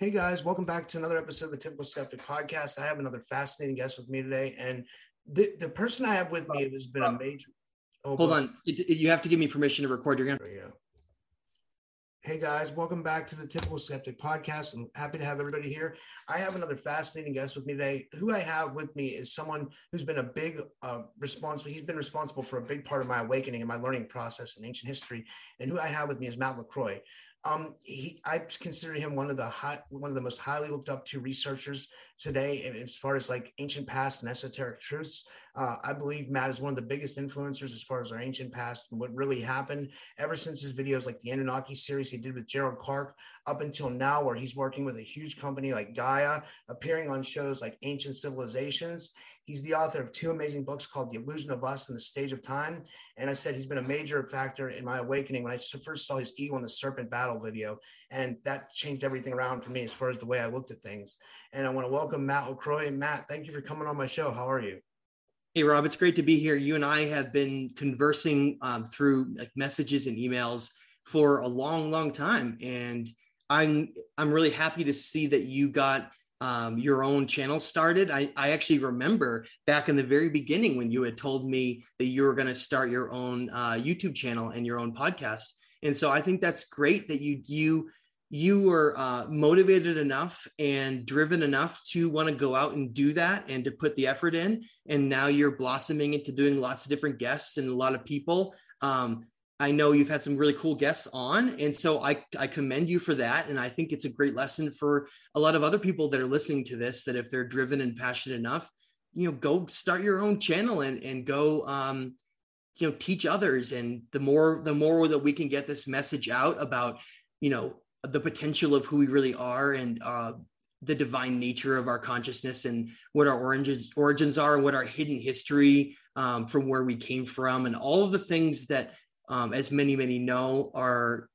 Hey guys, welcome back to another episode of the Typical Skeptic Podcast. I have another fascinating guest with me today, and the, the person I have with me has been a major. Oh, Hold on, you have to give me permission to record. You're gonna. There you go. Hey guys, welcome back to the Typical Skeptic Podcast. I'm happy to have everybody here. I have another fascinating guest with me today. Who I have with me is someone who's been a big uh, responsible. He's been responsible for a big part of my awakening and my learning process in ancient history. And who I have with me is Matt LaCroix. Um, he, I consider him one of the high, one of the most highly looked up to researchers today, as far as like ancient past and esoteric truths. Uh, I believe Matt is one of the biggest influencers as far as our ancient past and what really happened ever since his videos, like the Anunnaki series he did with Gerald Clark, up until now, where he's working with a huge company like Gaia, appearing on shows like Ancient Civilizations. He's the author of two amazing books called The Illusion of Us and The Stage of Time. And I said he's been a major factor in my awakening when I first saw his ego in the serpent battle video. And that changed everything around for me as far as the way I looked at things. And I want to welcome Matt LaCroix. Matt, thank you for coming on my show. How are you? Hey, Rob, it's great to be here. You and I have been conversing um, through like messages and emails for a long, long time. And I'm I'm really happy to see that you got um, your own channel started. I, I actually remember back in the very beginning when you had told me that you were going to start your own uh, YouTube channel and your own podcast. And so I think that's great that you you you were uh, motivated enough and driven enough to want to go out and do that and to put the effort in. And now you're blossoming into doing lots of different guests and a lot of people. Um, I know you've had some really cool guests on. And so I, I commend you for that. And I think it's a great lesson for a lot of other people that are listening to this that if they're driven and passionate enough, you know, go start your own channel and, and go, um, you know, teach others. And the more, the more that we can get this message out about, you know, the potential of who we really are and, uh, the divine nature of our consciousness and what our origins origins are and what our hidden history um, from where we came from and all of the things that um, as many, many know, are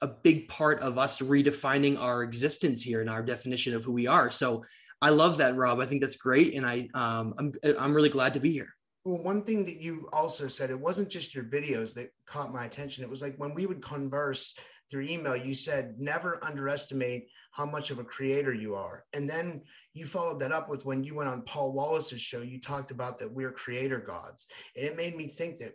a big part of us redefining our existence here and our definition of who we are. So I love that, Rob. I think that's great, and I um, I'm I'm really glad to be here. Well, one thing that you also said, it wasn't just your videos that caught my attention. It was like when we would converse through email, you said never underestimate how much of a creator you are. And then you followed that up with when you went on Paul Wallis's show, you talked about that we're creator gods. And it made me think that,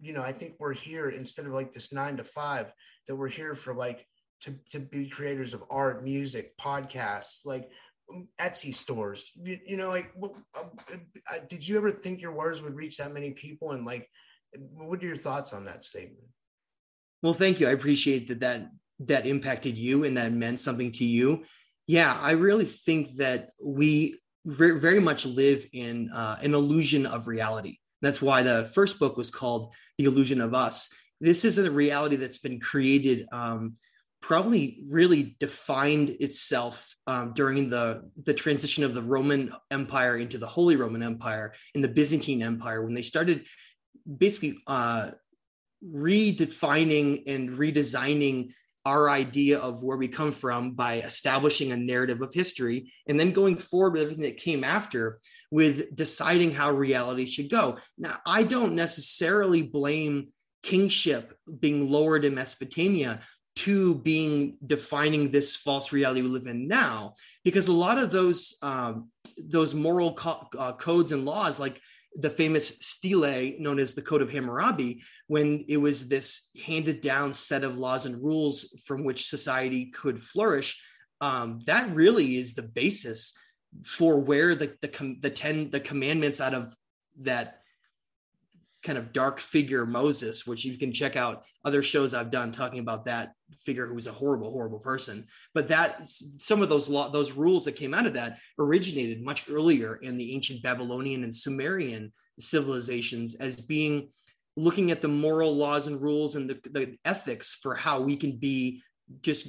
you know, I think we're here instead of like this nine to five, that we're here for like to, to be creators of art, music, podcasts, like Etsy stores. You, you know, like, uh, uh, did you ever think your words would reach that many people? And like, what are your thoughts on that statement? Well, thank you. I appreciate that that that impacted you and that meant something to you. Yeah, I really think that we very much live in uh, an illusion of reality. That's why the first book was called The Illusion of Us. This is a reality that's been created, um, probably really defined itself um, during the, the transition of the Roman Empire into the Holy Roman Empire and the Byzantine Empire, when they started basically uh, redefining and redesigning our idea of where we come from by establishing a narrative of history and then going forward with everything that came after with deciding how reality should go. Now, I don't necessarily blame kingship being lowered in Mesopotamia to being defining this false reality we live in now because a lot of those um, those moral co- uh, codes and laws like the famous stele known as the Code of Hammurabi, when it was this handed down set of laws and rules from which society could flourish. um, that really is the basis for where the the the ten the commandments out of that kind of dark figure Moses, which you can check out other shows I've done talking about that figure who was a horrible, horrible person. But that some of those law, those rules that came out of that originated much earlier in the ancient Babylonian and Sumerian civilizations as being looking at the moral laws and rules and the, the ethics for how we can be just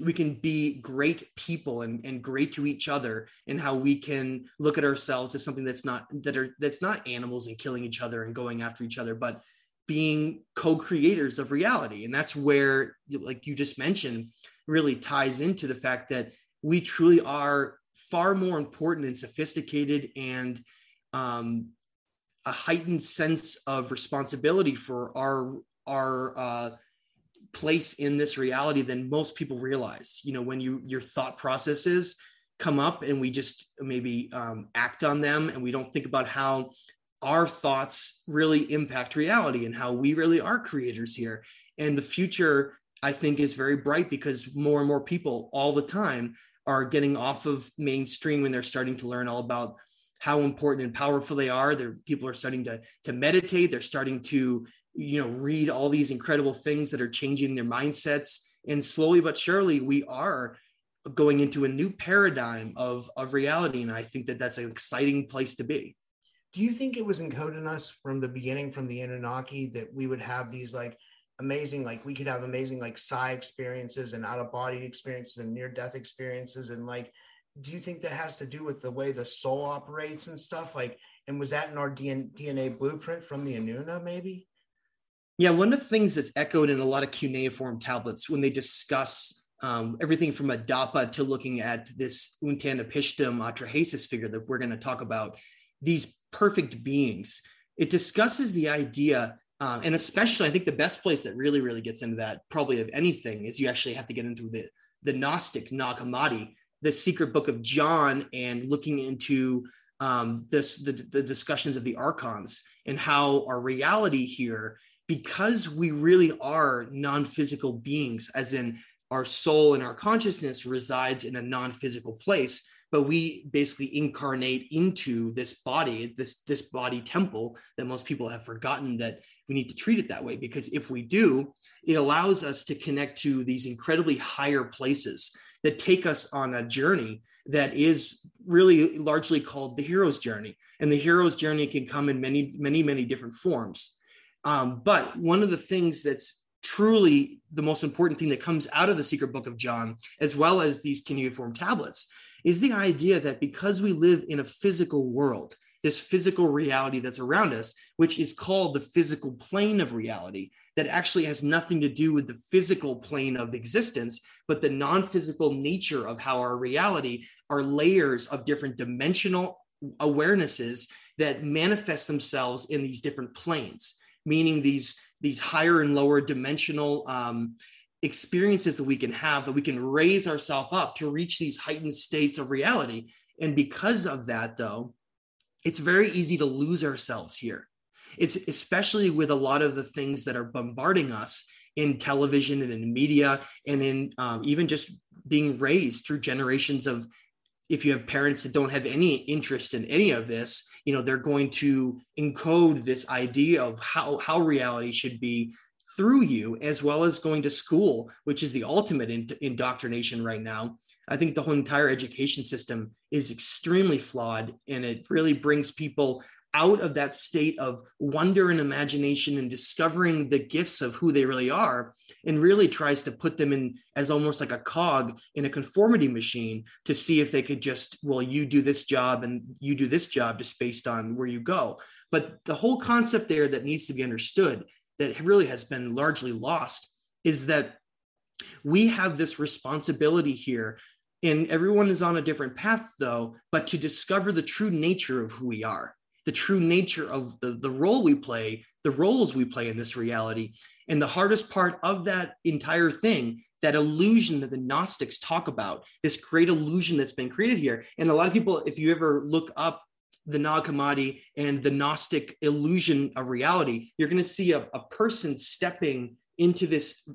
we can be great people and, and great to each other and how we can look at ourselves as something that's not that are that's not animals and killing each other and going after each other but being co-creators of reality. And that's where like you just mentioned really ties into the fact that we truly are far more important and sophisticated and um, a heightened sense of responsibility for our our uh, place in this reality than most people realize you know when you your thought processes come up and we just maybe um, act on them and we don't think about how our thoughts really impact reality and how we really are creators here and the future i think is very bright because more and more people all the time are getting off of mainstream when they're starting to learn all about how important and powerful they are. There, people are starting to to meditate. They're starting to you know read all these incredible things that are changing their mindsets. And slowly but surely we are going into a new paradigm of of reality. And i think that that's an exciting place to be. Do you think it was encoded in us from the beginning from the anunnaki that we would have these like amazing like we could have amazing like psi experiences and out of body experiences and near death experiences? And like do you think that has to do with the way the soul operates and stuff? Like and was that in our dna blueprint from the anuna maybe yeah, one of the things that's echoed in a lot of cuneiform tablets when they discuss um, everything from Adapa to looking at this Utnapishtim Atrahasis figure that we're going to talk about, these perfect beings, it discusses the idea, um, and especially I think the best place that really, really gets into that, probably of anything, is you actually have to get into the, the Gnostic Nag the secret book of John, and looking into um, this, the, the discussions of the archons and how our reality here because we really are non-physical beings as in our soul and our consciousness resides in a non-physical place but we basically incarnate into this body this this body temple that most people have forgotten that we need to treat it that way. Because if we do it allows us to connect to these incredibly higher places that take us on a journey that is really largely called the hero's journey. And the hero's journey can come in many many many different forms um, but one of the things that's truly the most important thing that comes out of the secret book of John, as well as these cuneiform tablets, is the idea that because we live in a physical world, this physical reality that's around us, which is called the physical plane of reality, that actually has nothing to do with the physical plane of existence, but the non physical nature of how our reality are layers of different dimensional awarenesses that manifest themselves in these different planes meaning these these higher and lower dimensional um, experiences that we can have that we can raise ourselves up to reach these heightened states of reality. And because of that though it's very easy to lose ourselves here. It's especially with a lot of the things that are bombarding us in television and in media and in um, even just being raised through generations of if you have parents that don't have any interest in any of this you know they're going to encode this idea of how how reality should be through you as well as going to school which is the ultimate in, indoctrination right now. I think the whole entire education system is extremely flawed and it really brings people out of that state of wonder and imagination and discovering the gifts of who they really are and really tries to put them in as almost like a cog in a conformity machine to see if they could just well you do this job and you do this job just based on where you go. But the whole concept there that needs to be understood that really has been largely lost is that we have this responsibility here and everyone is on a different path though but to discover the true nature of who we are the true nature of the, the role we play, the roles we play in this reality. And the hardest part of that entire thing, that illusion that the Gnostics talk about, this great illusion that's been created here. And a lot of people, if you ever look up the Nag Hammadi and the Gnostic illusion of reality, you're going to see a, a person stepping into this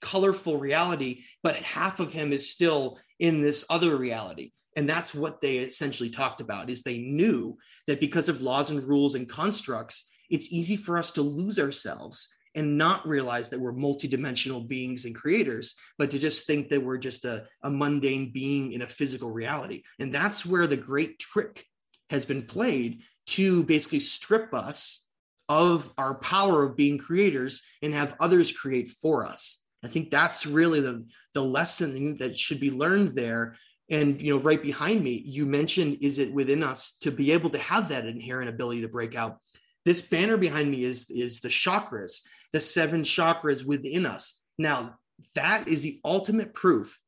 colorful reality, but half of him is still in this other reality. And that's what they essentially talked about is they knew that because of laws and rules and constructs, it's easy for us to lose ourselves and not realize that we're multidimensional beings and creators, but to just think that we're just a, a mundane being in a physical reality. And that's where the great trick has been played to basically strip us of our power of being creators and have others create for us. I think that's really the, the lesson that should be learned there. And you know, right behind me, you mentioned is it within us to be able to have that inherent ability to break out. This banner behind me is, is the chakras, the seven chakras within us. Now, that is the ultimate proof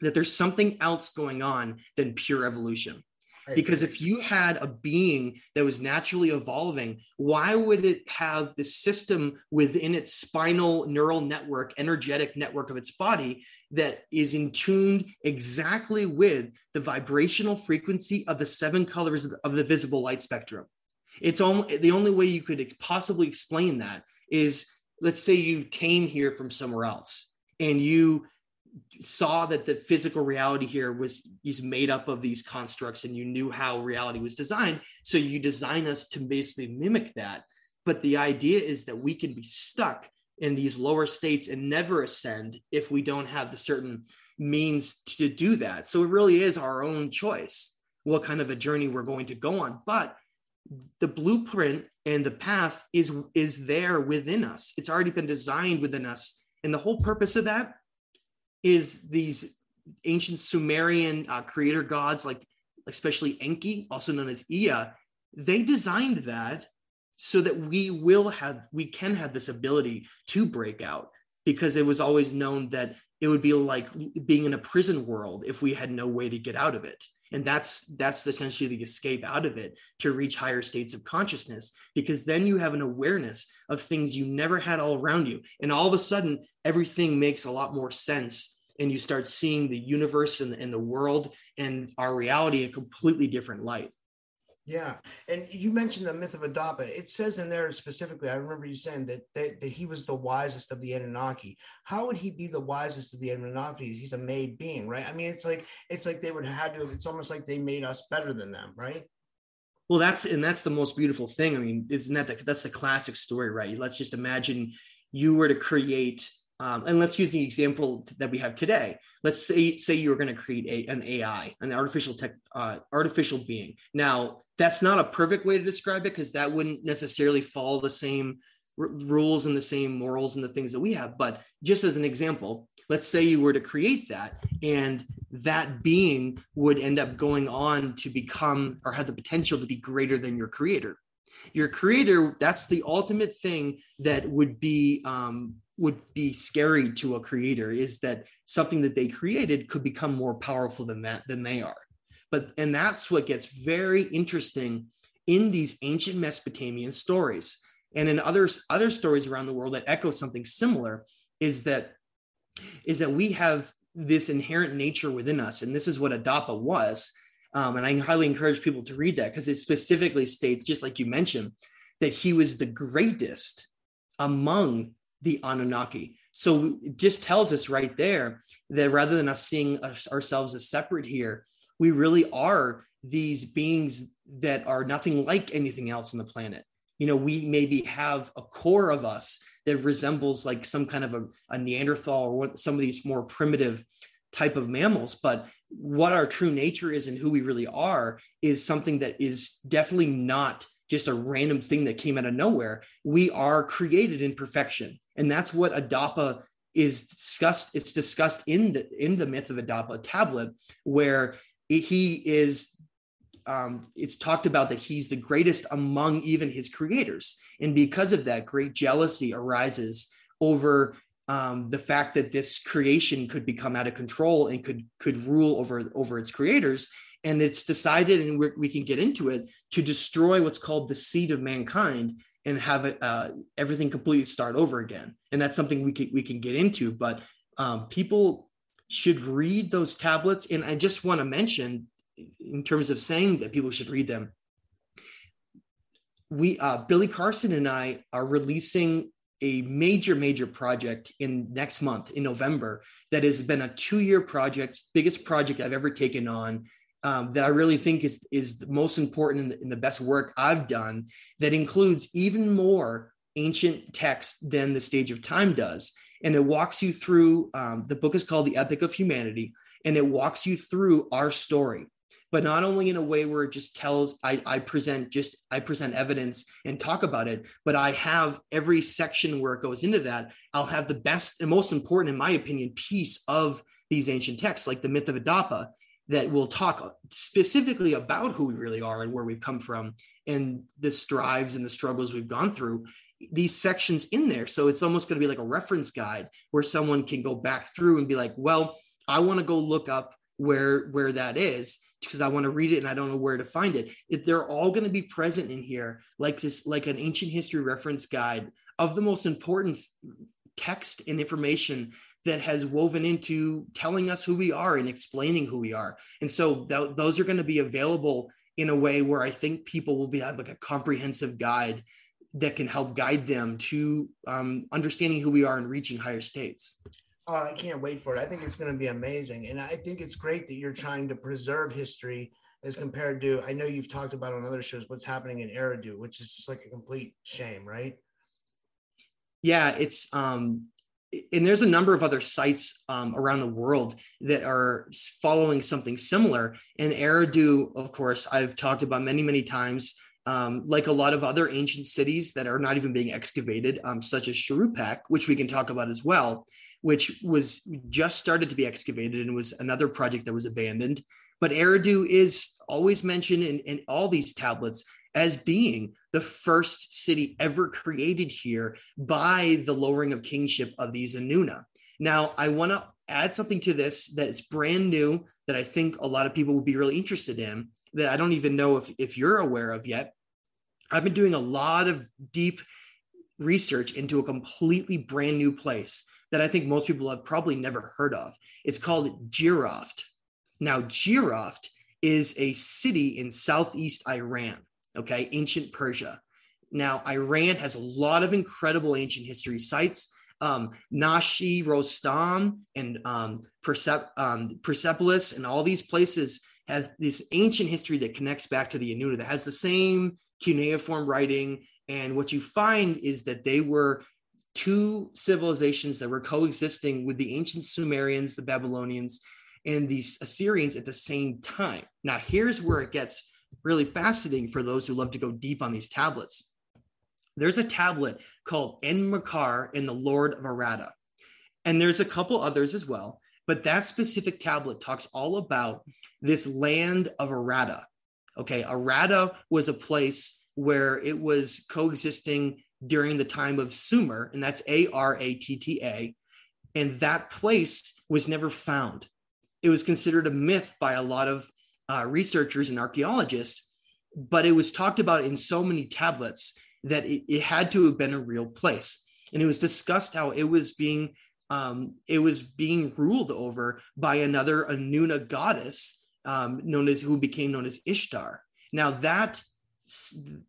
that there's something else going on than pure evolution. Because if you had a being that was naturally evolving, why would it have the system within its spinal neural network, energetic network of its body that is in tuned exactly with the vibrational frequency of the seven colors of the visible light spectrum? It's only the only way you could possibly explain that is let's say you came here from somewhere else and you saw that the physical reality here was is made up of these constructs and you knew how reality was designed. So you design us to basically mimic that. But the idea is that we can be stuck in these lower states and never ascend if we don't have the certain means to do that. So it really is our own choice what kind of a journey we're going to go on. But the blueprint and the path is is there within us. It's already been designed within us. And the whole purpose of that is these ancient Sumerian uh, creator gods, like especially Enki, also known as Ea, they designed that so that we will have, we can have this ability to break out because it was always known that it would be like being in a prison world if we had no way to get out of it and that's that's essentially the escape out of it to reach higher states of consciousness because then you have an awareness of things you never had all around you and all of a sudden everything makes a lot more sense and you start seeing the universe and, and the world and our reality in a completely different light. Yeah, and you mentioned the myth of Adapa. It says in there specifically. I remember you saying that, that that he was the wisest of the Anunnaki. How would he be the wisest of the Anunnaki? He's a made being, right? I mean, it's like it's like they would have to. It's almost like they made us better than them, right? Well, that's and that's the most beautiful thing. I mean, isn't that the, that's the classic story, right? Let's just imagine you were to create um, and let's use the example that we have today. Let's say say you're going to create a, an AI, an artificial tech, uh, artificial being. Now, that's not a perfect way to describe it because that wouldn't necessarily follow the same r- rules and the same morals and the things that we have. But just as an example, let's say you were to create that, and that being would end up going on to become or have the potential to be greater than your creator. Your creator, that's the ultimate thing that would be um, would be scary to a creator is that something that they created could become more powerful than that than they are. But and that's what gets very interesting in these ancient mesopotamian stories and in others other stories around the world that echo something similar is that is that we have this inherent nature within us. And this is what adapa was. Um, and i highly encourage people to read that because it specifically states just like you mentioned that he was the greatest among the Anunnaki. So it just tells us right there that rather than us seeing us, ourselves as separate here, we really are these beings that are nothing like anything else on the planet. You know, we maybe have a core of us that resembles like some kind of a, a Neanderthal or some of these more primitive type of mammals, but what our true nature is and who we really are is something that is definitely not just a random thing that came out of nowhere. We are created in perfection. And that's what Adapa is discussed. It's discussed in the, in the myth of Adapa tablet, where he is um, it's talked about that he's the greatest among even his creators. And because of that, great jealousy arises over um, the fact that this creation could become out of control and could could rule over over its creators and it's decided and we can get into it to destroy what's called the seed of mankind and have it uh, everything completely start over again and that's something we can we can get into but um, people should read those tablets and i just want to mention in terms of saying that people should read them we uh, billy carson and i are releasing a major, major project in next month in November that has been a two year project, biggest project I've ever taken on. Um, that I really think is is the most important and the, best work I've done. That includes even more ancient text than the Stage of Time does, and it walks you through. Um, the book is called The Epic of Humanity, and it walks you through our story but not only in a way where it just tells I, I present just i present evidence and talk about it but i have every section where it goes into that i'll have the best and most important in my opinion piece of these ancient texts like the myth of adapa that will talk specifically about who we really are and where we've come from and the strives and the struggles we've gone through these sections in there so it's almost going to be like a reference guide where someone can go back through and be like well i want to go look up where where that is because I want to read it and I don't know where to find it. If they're all going to be present in here, like this, like an ancient history reference guide of the most important text and information that has woven into telling us who we are and explaining who we are. And so th- those are going to be available in a way where I think people will be have like a comprehensive guide that can help guide them to um, understanding who we are and reaching higher states. Oh, I can't wait for it. I think it's going to be amazing. And I think it's great that you're trying to preserve history as compared to, I know you've talked about on other shows what's happening in Eridu, which is just like a complete shame, right? Yeah, it's, um, and there's a number of other sites um, around the world that are following something similar. And Eridu, of course, I've talked about many, many times. Um, like a lot of other ancient cities that are not even being excavated, um, such as Shuruppak, which we can talk about as well which was just started to be excavated and was another project that was abandoned. But Eridu is always mentioned in, in all these tablets as being the first city ever created here by the lowering of kingship of these Anuna. Now, I want to add something to this that is brand new that I think a lot of people will be really interested in that I don't even know if, if you're aware of yet. I've been doing a lot of deep research into a completely brand new place that I think most people have probably never heard of. It's called Jiroft. Now, Jiroft is a city in southeast Iran, okay, ancient Persia. Now, Iran has a lot of incredible ancient history sites. Um, Naqsh-e Rostam, and um, Persep- um, Persepolis, and all these places has this ancient history that connects back to the Anuna that has the same cuneiform writing. And what you find is that they were two civilizations that were coexisting with the ancient Sumerians, the Babylonians, and the Assyrians at the same time. Now, here's where it gets really fascinating for those who love to go deep on these tablets. There's a tablet called Enmerkar in the Lord of Aratta. And there's a couple others as well, but that specific tablet talks all about this land of Aratta. Okay, Aratta was a place where it was coexisting during the time of Sumer, and that's A R A T T A. And that place was never found. It was considered a myth by a lot of uh, researchers and archaeologists, but it was talked about in so many tablets that it, it, had to have been a real place. And it was discussed how it was being um, it was being ruled over by another Anuna goddess um, known as who became known as Ishtar. Now that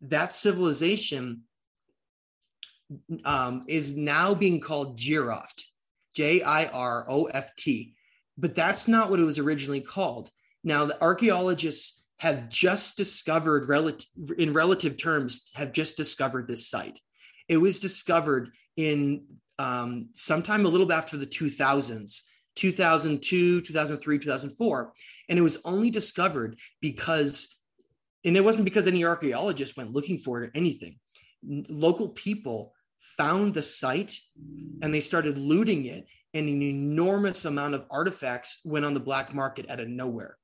that civilization um, is now being called Jiroft, J I R O F T, but that's not what it was originally called. Now, the archaeologists have just discovered, in relative terms, have just discovered this site. It was discovered in um, sometime a little after the 2000s, 2002, 2003, 2004. And it was only discovered because, and it wasn't because any archaeologist went looking for it or anything. Local people found the site and they started looting it and an enormous amount of artifacts went on the black market out of nowhere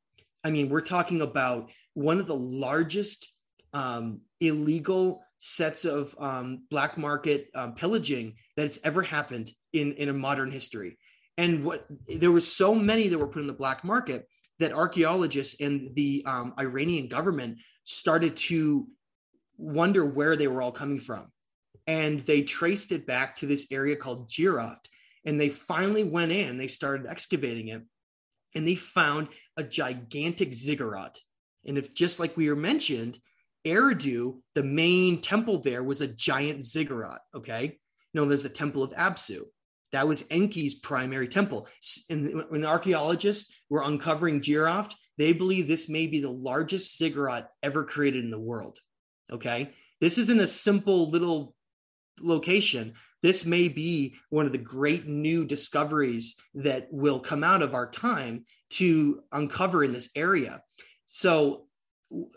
i mean we're talking about one of the largest um, illegal sets of um, black market um, pillaging that's ever happened in, in a modern history and what there was so many that were put in the black market that archaeologists and the um, iranian government started to wonder where they were all coming from and they traced it back to this area called Jiroft. And they finally went in, they started excavating it, and they found a gigantic ziggurat. And if just like we were mentioned, Eridu, the main temple there, was a giant ziggurat. Okay. known as the Temple of Absu. That was Enki's primary temple. And when archaeologists were uncovering Jiroft, they believe this may be the largest ziggurat ever created in the world. Okay. This isn't a simple little location. This may be one of the great new discoveries that will come out of our time to uncover in this area. So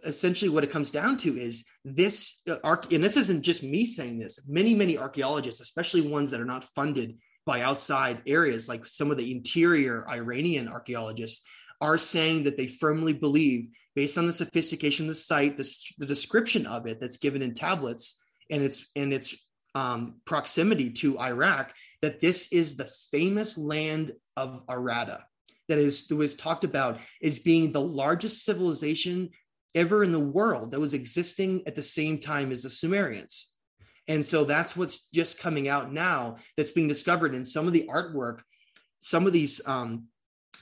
essentially what it comes down to is this uh, and this isn't just me saying this many many archaeologists especially ones that are not funded by outside areas like some of the interior iranian archaeologists are saying that they firmly believe based on the sophistication of the site the, the description of it that's given in tablets and its and its um, proximity to iraq that this is the famous land of Aratta that is that was talked about as being the largest civilization ever in the world that was existing at the same time as the Sumerians. And so that's what's just coming out now that's being discovered in some of the artwork, some of these um,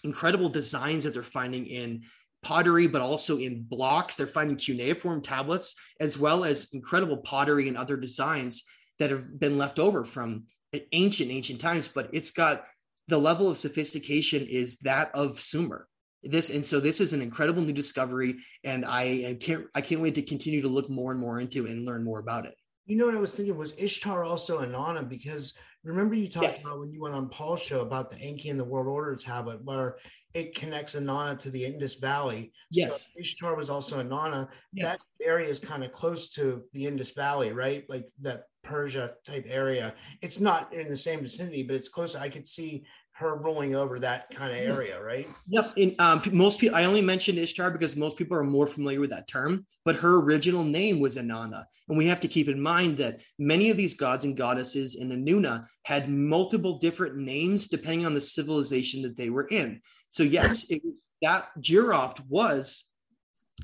incredible designs that they're finding in pottery, but also in blocks. They're finding cuneiform tablets, as well as incredible pottery and other designs that have been left over from ancient, ancient times. But it's got the level of sophistication is that of Sumer this and so this is an incredible new discovery and I, I can't i can't wait to continue to look more and more into it and learn more about it you know what i was thinking was ishtar also Inanna because remember you talked yes. about when you went on paul's show about the enki and the world order tablet where it connects Inanna to the indus valley yes so ishtar was also Inanna yeah. that area is kind of close to the indus valley right like that persia type area it's not in the same vicinity but it's close i could see her rolling over that kind of area, right? Yep. And um, most people, I only mentioned Ishtar because most people are more familiar with that term, but her original name was Inanna. And we have to keep in mind that many of these gods and goddesses in Anuna had multiple different names depending on the civilization that they were in. So, yes, it, that Jiroft was,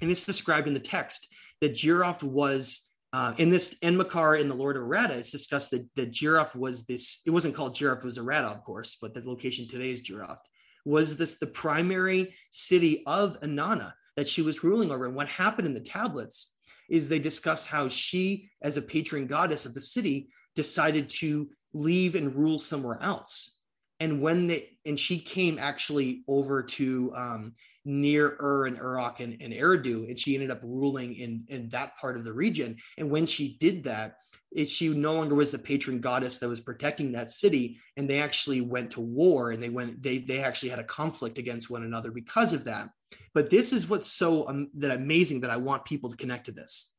and it's described in the text, that Jiroft was uh, in this Enmerkar in the Lord of Aratta, it's discussed that, that Jiroft was this, it wasn't called Jiroft, it was Aratta, of course, but the location today is Jiroft, was this the primary city of Inanna that she was ruling over. And what happened in the tablets is they discuss how she, as a patron goddess of the city, decided to leave and rule somewhere else. And when they, and she came actually over to um, near Ur and Uruk and, and Eridu, and she ended up ruling in, in that part of the region. And when she did that, it, she no longer was the patron goddess that was protecting that city, and they actually went to war, and they went they they actually had a conflict against one another because of that. But this is what's so um, that amazing that I want people to connect to this.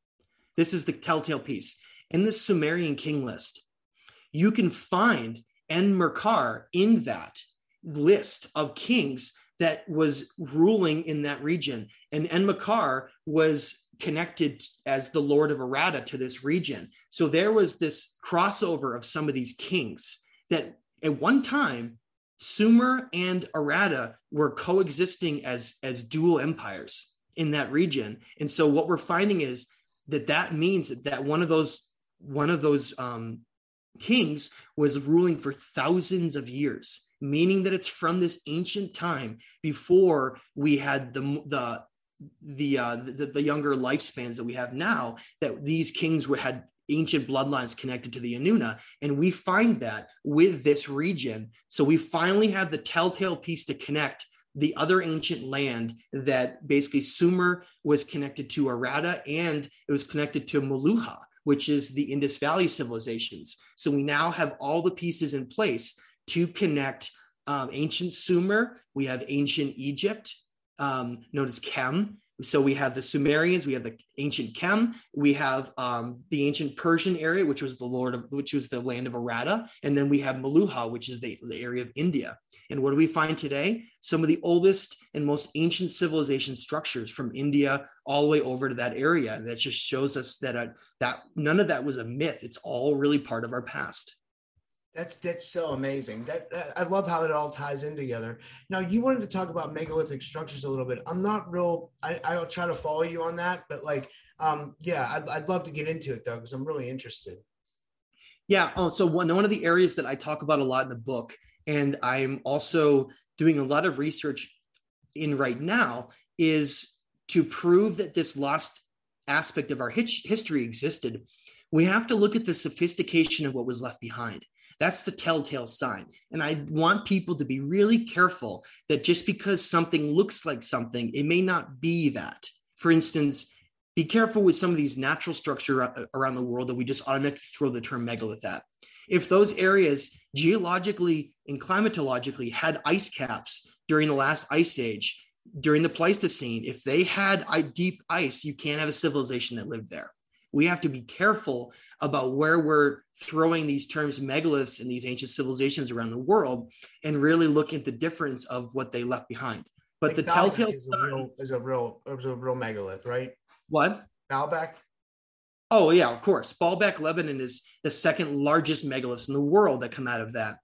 This is the telltale piece in this Sumerian king list. You can find Enmerkar in that list of kings that was ruling in that region. And Enmerkar was connected as the Lord of Aratta to this region. So there was this crossover of some of these kings that at one time, Sumer and Aratta were coexisting as, as dual empires in that region. And so what we're finding is that that means that one of those one of those um, kings was ruling for thousands of years meaning that it's from this ancient time before we had the the the uh, the, the younger lifespans that we have now that these kings were had ancient bloodlines connected to the Anuna. And we find that with this region. So we finally have the telltale piece to connect the other ancient land that basically Sumer was connected to Aratta and it was connected to Meluhha, which is the Indus Valley civilizations. So we now have all the pieces in place to connect um, ancient Sumer, we have ancient Egypt, um, known as Kem. So we have the Sumerians, we have the ancient Kem, we have um, the ancient Persian area, which was the lord of, which was the land of Aratta, and then we have Meluhha, which is the, the area of India. And what do we find today? Some of the oldest and most ancient civilization structures from India all the way over to that area. And that just shows us that uh, that none of that was a myth. It's all really part of our past. That's that's so amazing. That, that, I love how it all ties in together. Now you wanted to talk about megalithic structures a little bit. I'm not real. I, I'll try to follow you on that, but like, um, yeah, I'd, I'd love to get into it though because I'm really interested. Yeah. Oh, so one one of the areas that I talk about a lot in the book, and I'm also doing a lot of research in right now, is to prove that this lost aspect of our history existed we have to look at the sophistication of what was left behind. That's the telltale sign. And I want people to be really careful that just because something looks like something, it may not be that. For instance, be careful with some of these natural structure around the world that we just automatically throw the term megalith at. If those areas geologically and climatologically had ice caps during the last ice age, during the Pleistocene, if they had deep ice, you can't have a civilization that lived there. We have to be careful about where we're throwing these terms megaliths and these ancient civilizations around the world and really look at the difference of what they left behind. But like the telltale is a, real, is a real is a real megalith, right? What? Baalbek? Oh yeah, of course. Baalbek, Lebanon is the second largest megaliths in the world that come out of that.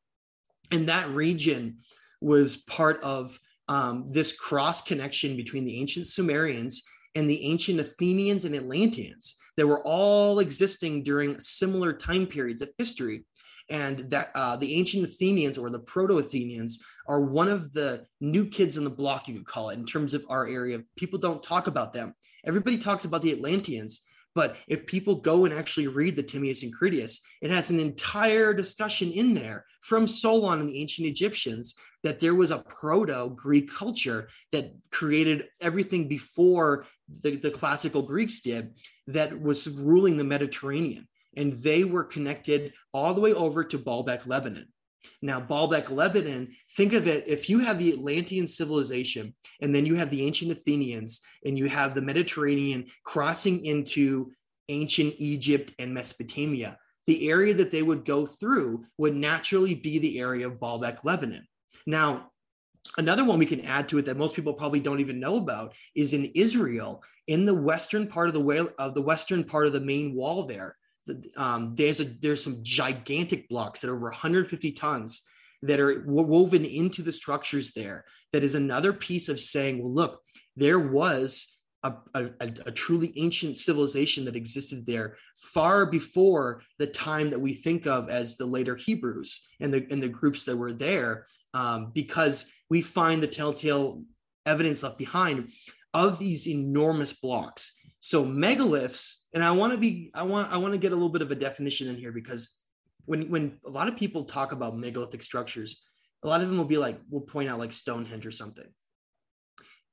And that region was part of um, this cross connection between the ancient Sumerians and the ancient Athenians and Atlanteans that were all existing during similar time periods of history. And that uh, the ancient Athenians or the proto Athenians are one of the new kids in the block, you could call it, in terms of our area. People don't talk about them. Everybody talks about the Atlanteans, but if people go and actually read the Timaeus and Critias, it has an entire discussion in there from Solon and the ancient Egyptians that there was a proto Greek culture that created everything before the, the classical Greeks did that was ruling the Mediterranean. And they were connected all the way over to Baalbek, Lebanon. Now, Baalbek, Lebanon, think of it if you have the Atlantean civilization, and then you have the ancient Athenians, and you have the Mediterranean crossing into ancient Egypt and Mesopotamia, the area that they would go through would naturally be the area of Baalbek, Lebanon. Now, another one we can add to it that most people probably don't even know about is in Israel, in the western part of the way of the western part of the main wall there. Um, there's a there's some gigantic blocks that are over 150 tons that are woven into the structures there. That is another piece of saying, well, look, there was a, a, a, truly ancient civilization that existed there far before the time that we think of as the later Hebrews and the and the groups that were there um, because we find the telltale evidence left behind of these enormous blocks. So megaliths, and I want to be, I want, I want to get a little bit of a definition in here because when when a lot of people talk about megalithic structures, a lot of them will be like, we'll point out like Stonehenge or something.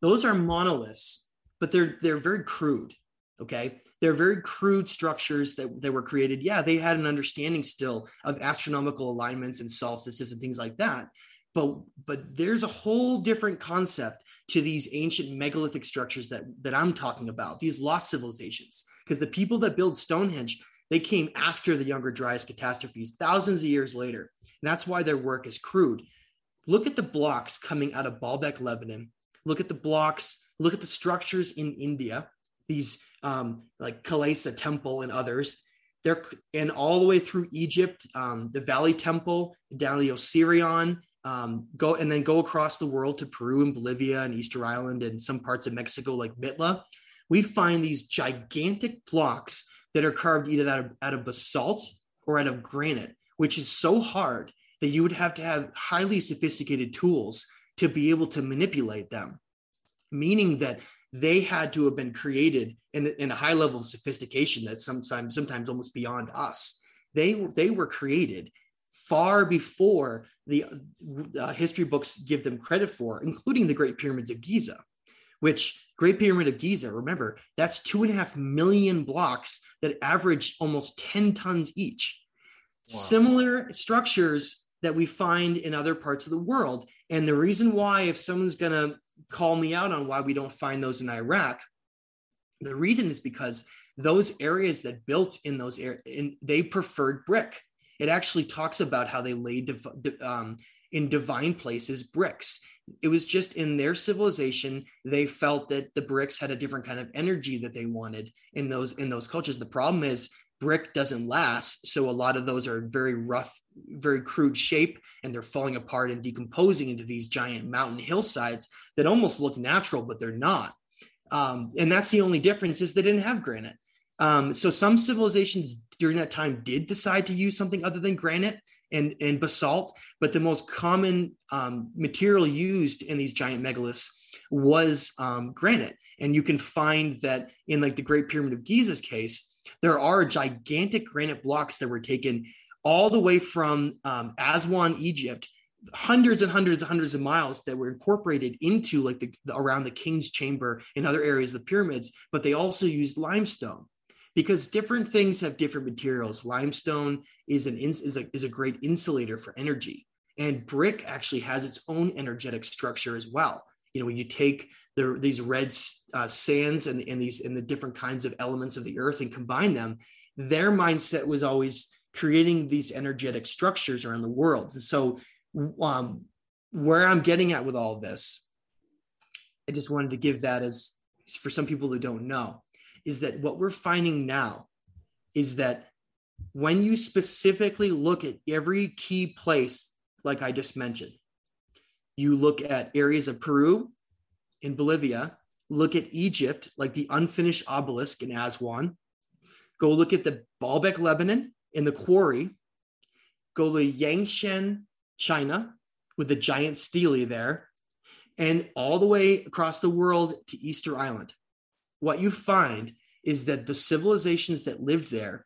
Those are monoliths, but they're they're very crude. Okay, they're very crude structures that, that were created. Yeah, they had an understanding still of astronomical alignments and solstices and things like that, but but there's a whole different concept to these ancient megalithic structures that that i'm talking about these lost civilizations because the people that build stonehenge they came after the younger dryas catastrophes thousands of years later and that's why their work is crude look at the blocks coming out of baalbek lebanon look at the blocks look at the structures in india these um, like Kailasa temple and others. They're and all the way through Egypt, um, the Valley Temple, down the Osirion, um, go and then go across the world to Peru and Bolivia and Easter Island and some parts of Mexico like Mitla, we find these gigantic blocks that are carved either out of, out of basalt or out of granite, which is so hard that you would have to have highly sophisticated tools to be able to manipulate them, meaning that they had to have been created in, in a high level of sophistication that's sometimes sometimes almost beyond us. They, they were created far before the uh, history books give them credit for, including the Great Pyramids of Giza, which Great Pyramid of Giza, remember, that's two and a half million blocks that average almost 10 tons each. Wow. Similar structures that we find in other parts of the world. And the reason why, if someone's going to call me out on why we don't find those in Iraq, the reason is because those areas that built in those areas, they preferred brick it actually talks about how they laid div- um, in divine places bricks. It was just in their civilization they felt that the bricks had a different kind of energy that they wanted in those in those cultures. The problem is brick doesn't last, so a lot of those are very rough, very crude shape, and they're falling apart and decomposing into these giant mountain hillsides that almost look natural, but they're not. Um, and that's the only difference is they didn't have granite. Um, so some civilizations during that time did decide to use something other than granite and, and basalt, but the most common um, material used in these giant megaliths was um, granite. And you can find that in like the Great Pyramid of Giza's case, there are gigantic granite blocks that were taken all the way from um, Aswan, Egypt, hundreds and hundreds and hundreds of miles that were incorporated into like the, the around the king's chamber and other areas of the pyramids but they also used limestone. Because different things have different materials. Limestone is an is a, is a great insulator for energy. And brick actually has its own energetic structure as well. You know when you take the, these red uh, sands and, and these and the different kinds of elements of the earth and combine them their mindset was always creating these energetic structures around the world. And so um, where I'm getting at with all of this, I just wanted to give that as for some people that don't know, is that what we're finding now is that when you specifically look at every key place, like I just mentioned, you look at areas of Peru in Bolivia, look at Egypt, like the unfinished obelisk in Aswan, go look at the Baalbek, Lebanon, in the quarry, go to Yangshan, China with the giant stele there, and all the way across the world to Easter Island. What you find is that the civilizations that lived there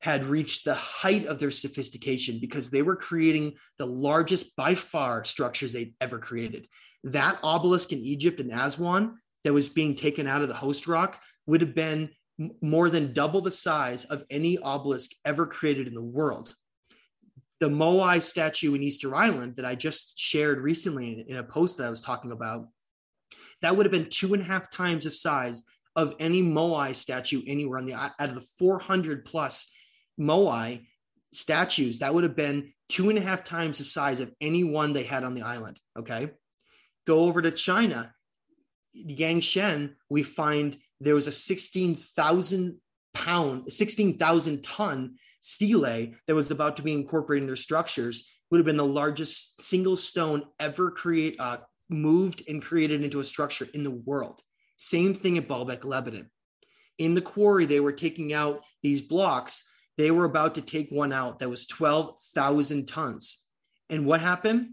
had reached the height of their sophistication because they were creating the largest by far structures they'd ever created. That obelisk in Egypt and Aswan that was being taken out of the host rock would have been more than double the size of any obelisk ever created in the world the Moai statue in Easter Island that I just shared recently in, a post that I was talking about, that would have been two and a half times the size of any Moai statue anywhere on the out of the 400 plus Moai statues. That would have been two and a half times the size of any one they had on the island. Okay, go over to China, Yangshan, We find there was a 16,000 pound, 16,000 ton stele that was about to be incorporated in their structures would have been the largest single stone ever create uh, moved and created into a structure in the world. Same thing at Baalbek, Lebanon. In the quarry, they were taking out these blocks. They were about to take one out that was 12,000 tons. And what happened?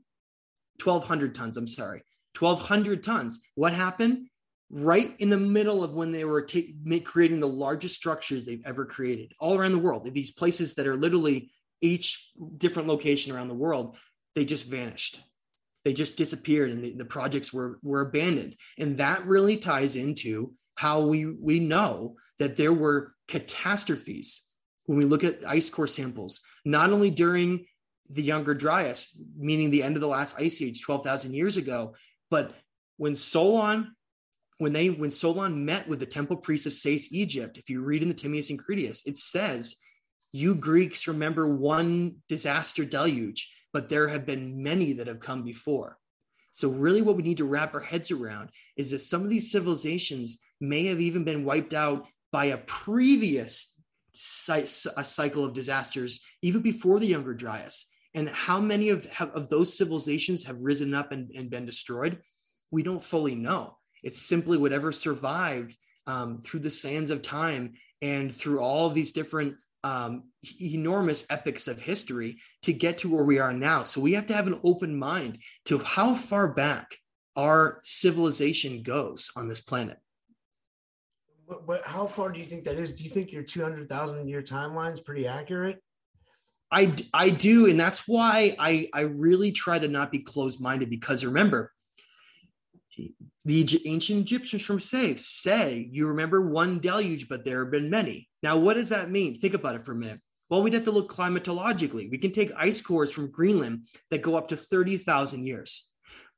1,200 tons, I'm sorry. 1,200 tons. What happened? right in the middle of when they were ta- creating the largest structures they've ever created all around the world. These places that are literally each different location around the world, they just vanished. They just disappeared and the, the projects were, were abandoned. And that really ties into how we, we know that there were catastrophes when we look at ice core samples, not only during the Younger Dryas, meaning the end of the last ice age 12,000 years ago, but when Solon when they when Solon met with the temple priests of Sais, Egypt, if you read in the Timaeus and Critias, it says, "You Greeks remember one disaster deluge, but there have been many that have come before." So really, what we need to wrap our heads around is that some of these civilizations may have even been wiped out by a previous a cycle of disasters, even before the Younger Dryas. And how many of, of those civilizations have risen up and, and been destroyed? We don't fully know it's simply whatever survived um, through the sands of time and through all these different um, enormous epics of history to get to where we are now. So we have to have an open mind to how far back our civilization goes on this planet. But, but how far do you think that is? Do you think your 200,000 year timeline is pretty accurate? I, I do. And that's why I, I really try to not be closed minded because remember, the ancient Egyptians from Sais say, you remember one deluge, but there have been many. Now, what does that mean? Think about it for a minute. Well, we'd have to look climatologically. We can take ice cores from Greenland that go up to 30,000 years,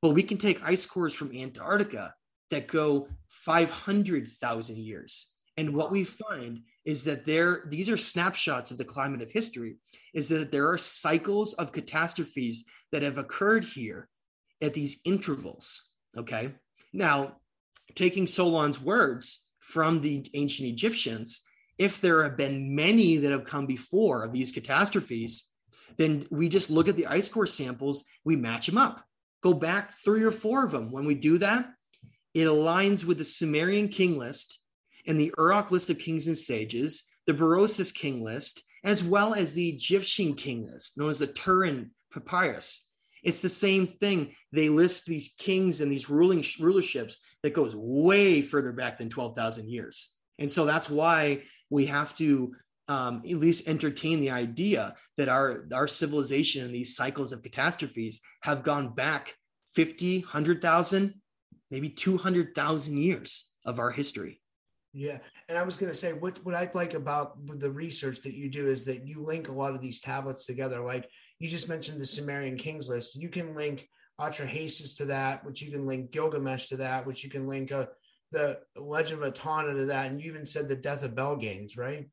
but we can take ice cores from Antarctica that go 500,000 years. And what we find is that there, these are snapshots of the climate of history, is that there are cycles of catastrophes that have occurred here at these intervals. Okay. Now, taking Solon's words from the ancient Egyptians, if there have been many that have come before of these catastrophes, then we just look at the ice core samples, we match them up. Go back three or four of them. When we do that, it aligns with the Sumerian king list and the Uruk list of kings and sages, the Berosus king list, as well as the Egyptian king list, known as the Turin Papyrus. It's the same thing. They list these kings and these ruling rulerships that goes way further back than 12,000 years. And so that's why we have to um, at least entertain the idea that our our civilization and these cycles of catastrophes have gone back 50 100000 maybe 200000 years of our history yeah and i was going to say what, what i like about the research that you do is that you link a lot of these tablets together like you just mentioned the sumerian kings list you can link Atrahasis to that, which you can link Gilgamesh to that, which you can link uh, the Legend of Etana to that, and you even said the death of Bilgames, right?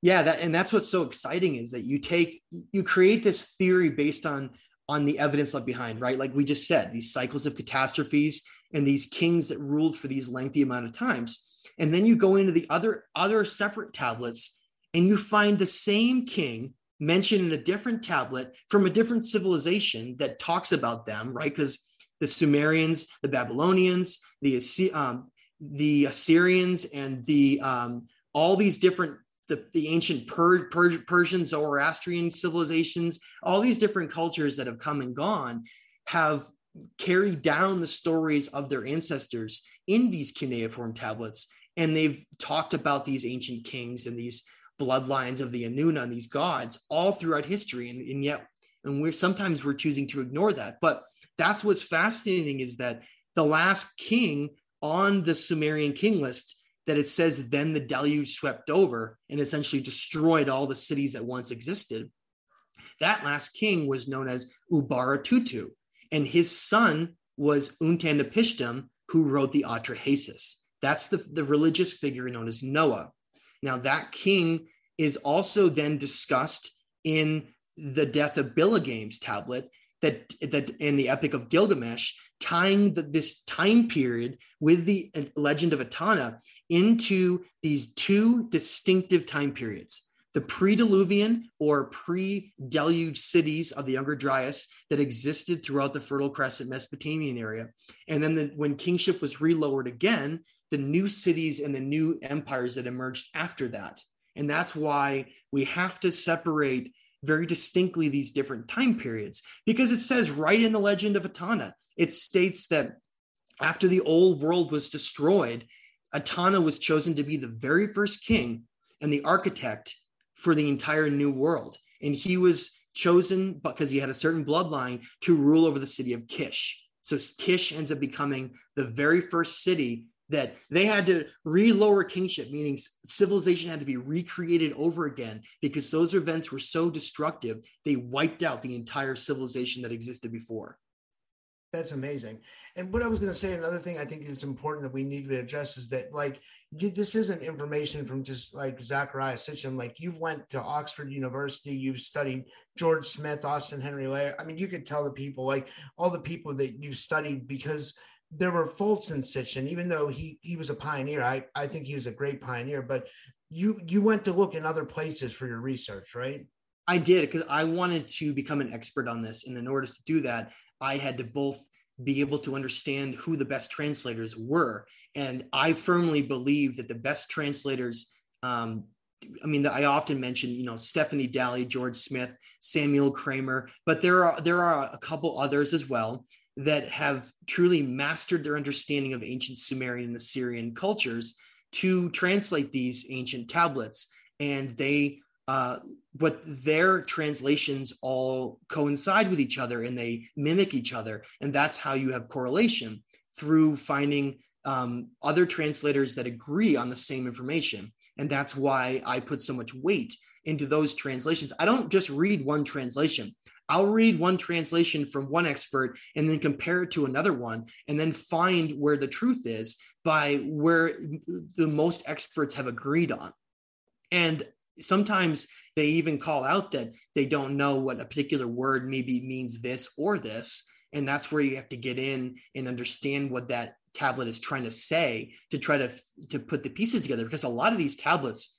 Yeah, that and that's what's so exciting is that you take you create this theory based on on the evidence left behind, right? Like we just said, these cycles of catastrophes and these kings that ruled for these lengthy amount of times. And then you go into the other other separate tablets and you find the same king mentioned in a different tablet from a different civilization that talks about them, right? Because the Sumerians, the Babylonians, the um, the Assyrians, and the um, all these different the, the ancient per, per, Persian Zoroastrian civilizations, all these different cultures that have come and gone have carried down the stories of their ancestors in these cuneiform tablets. And they've talked about these ancient kings and these bloodlines of the Anuna and these gods all throughout history. And, and yet, and we're sometimes we're choosing to ignore that. But that's what's fascinating is that the last king on the Sumerian king list that it says then the deluge swept over and essentially destroyed all the cities that once existed. That last king was known as Ubaratutu, and his son was Utanapishtim, who wrote the Atrahasis. That's the, the religious figure known as Noah. Now, that king is also then discussed in the death of Bilgames tablet that that in the epic of Gilgamesh, tying the, this time period with the uh, legend of Etana into these two distinctive time periods. The pre-Diluvian or pre-deluge cities of the Younger Dryas that existed throughout the Fertile Crescent Mesopotamian area. And then the, when kingship was relowered again, the new cities and the new empires that emerged after that. And that's why we have to separate very distinctly these different time periods because it says right in the legend of Etana, it states that after the old world was destroyed, Etana was chosen to be the very first king and the architect for the entire new world. And he was chosen because he had a certain bloodline to rule over the city of Kish. So Kish ends up becoming the very first city that they had to re-lower kingship, meaning civilization had to be recreated over again because those events were so destructive, they wiped out the entire civilization that existed before. That's amazing. And what I was going to say, another thing I think is important that we need to address is that, like, you, this isn't information from just like Zecharia Sitchin. Like, you went to Oxford University, you've studied George Smith, Austin Henry Layard. I mean, you could tell the people, like, all the people that you studied because there were faults in Sitchin, even though he he was a pioneer. I I think he was a great pioneer. But you you went to look in other places for your research, right? I did because I wanted to become an expert on this, and in order to do that, I had to both be able to understand who the best translators were, and I firmly believe that the best translators. Um, I mean, I often mention, you know, Stephanie Dalley, George Smith, Samuel Kramer, but there are there are a couple others as well that have truly mastered their understanding of ancient Sumerian and Assyrian cultures to translate these ancient tablets. And they, uh, their translations all coincide with each other and they mimic each other. And that's how you have correlation through finding um, other translators that agree on the same information. And that's why I put so much weight into those translations. I don't just read one translation. I'll read one translation from one expert and then compare it to another one and then find where the truth is by where the most experts have agreed on. And sometimes they even call out that they don't know what a particular word maybe means this or this. And that's where you have to get in and understand what that tablet is trying to say to try to, to put the pieces together because a lot of these tablets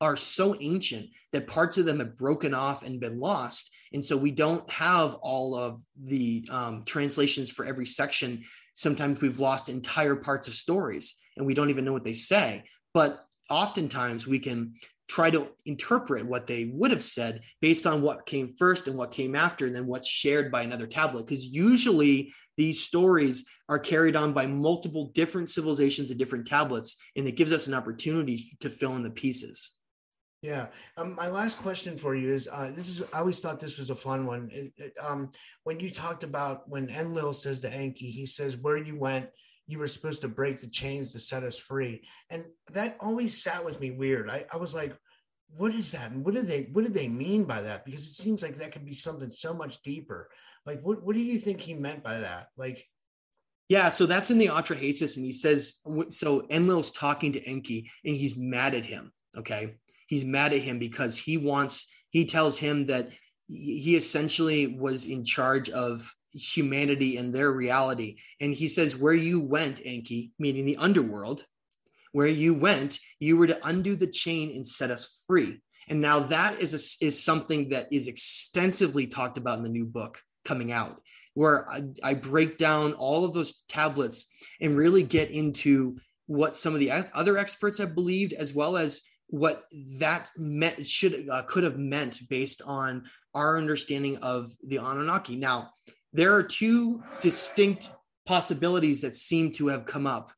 are so ancient that parts of them have broken off and been lost. And so we don't have all of the um, translations for every section. Sometimes we've lost entire parts of stories and we don't even know what they say. But oftentimes we can try to interpret what they would have said based on what came first and what came after, and then what's shared by another tablet. Because usually these stories are carried on by multiple different civilizations and different tablets, and it gives us an opportunity to fill in the pieces. Yeah. Um, my last question for you is uh, this is, I always thought this was a fun one. It, it, um, when you talked about when Enlil says to Enki, he says, Where you went, you were supposed to break the chains to set us free. And that always sat with me weird. I, I was like, what is that? what did they what did they mean by that? Because it seems like that could be something so much deeper. Like what, what do you think he meant by that? Like yeah, so that's in the Atrahasis, and he says so. Enlil's talking to Enki, and he's mad at him. Okay, he's mad at him because he wants. He tells him that he essentially was in charge of humanity and their reality. And he says, Where you went, Enki, meaning the underworld, where you went, you were to undo the chain and set us free. And now that is a, is something that is extensively talked about in the new book coming out, where I, I break down all of those tablets and really get into what some of the other experts have believed, as well as what that meant should uh, could have meant based on our understanding of the Anunnaki. Now, there are two distinct possibilities that seem to have come up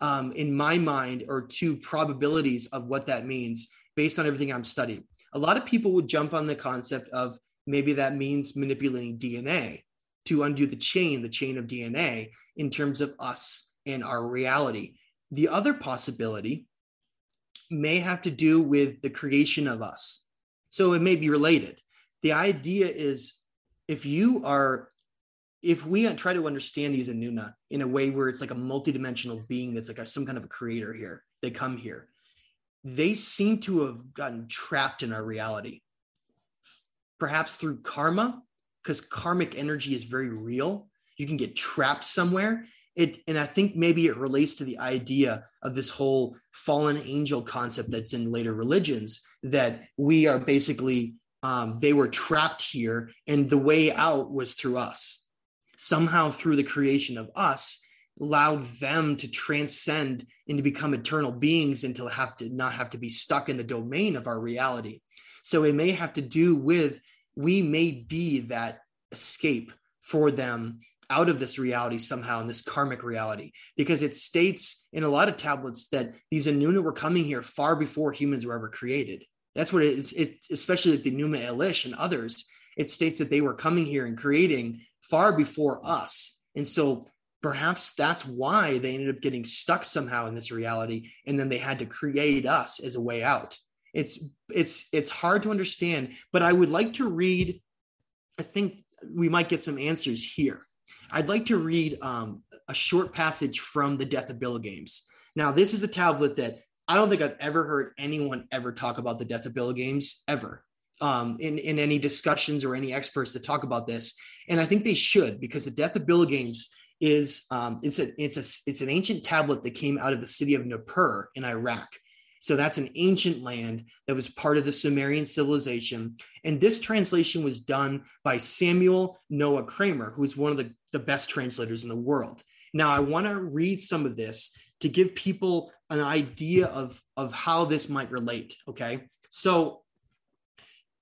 um, in my mind, or two probabilities of what that means based on everything I'm studying. A lot of people would jump on the concept of maybe that means manipulating DNA to undo the chain, the chain of DNA in terms of us and our reality. The other possibility may have to do with the creation of us. So it may be related. The idea is if you are if we try to understand these Anuna in a way where it's like a multidimensional being that's like a, some kind of a creator here, they come here. They seem to have gotten trapped in our reality, perhaps through karma, because karmic energy is very real. You can get trapped somewhere. It, and I think maybe it relates to the idea of this whole fallen angel concept that's in later religions that we are basically um, they were trapped here and the way out was through us somehow through the creation of us allowed them to transcend and to become eternal beings and to have to not have to be stuck in the domain of our reality so it may have to do with we may be that escape for them out of this reality somehow in this karmic reality because it states in a lot of tablets that these Anuna were coming here far before humans were ever created. That's what it is, it, especially like the Enuma Elish and others. It states that they were coming here and creating far before us. And so perhaps that's why they ended up getting stuck somehow in this reality and then they had to create us as a way out. It's it's it's hard to understand, but I would like to read I think we might get some answers here. I'd like to read um, a short passage from the Death of Bilgames. Now, this is a tablet that I don't think I've ever heard anyone ever talk about the Death of Bilgames ever um, in, in any discussions or any experts that talk about this. And I think they should because the death of Bilgames is um, it's a it's a it's an ancient tablet that came out of the city of Nippur in Iraq. So that's an ancient land that was part of the Sumerian civilization. And this translation was done by Samuel Noah Kramer, who's one of the, the best translators in the world. Now, I want to read some of this to give people an idea of, of how this might relate. Okay. So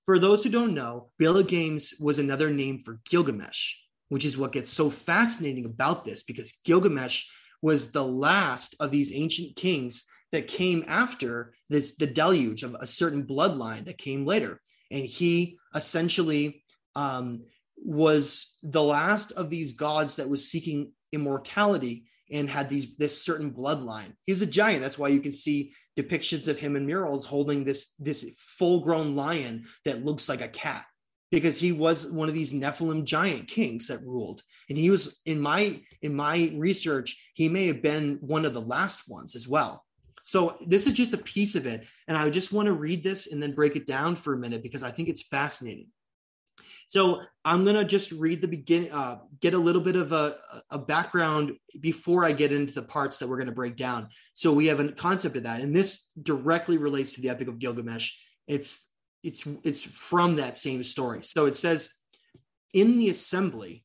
for those who don't know, Bilgames was another name for Gilgamesh, which is what gets so fascinating about this because Gilgamesh was the last of these ancient kings that came after this the deluge of a certain bloodline that came later. And he essentially um, was the last of these gods that was seeking immortality and had these this certain bloodline. He's a giant. That's why you can see depictions of him in murals holding this this full grown lion that looks like a cat because he was one of these Nephilim giant kings that ruled. And he was in my in my research, he may have been one of the last ones as well. So this is just a piece of it. And I just want to read this and then break it down for a minute because I think it's fascinating. So I'm going to just read the beginning, uh, get a little bit of a, a background before I get into the parts that we're going to break down. So we have a concept of that. And this directly relates to the Epic of Gilgamesh. It's, it's, it's from that same story. So it says, in the assembly,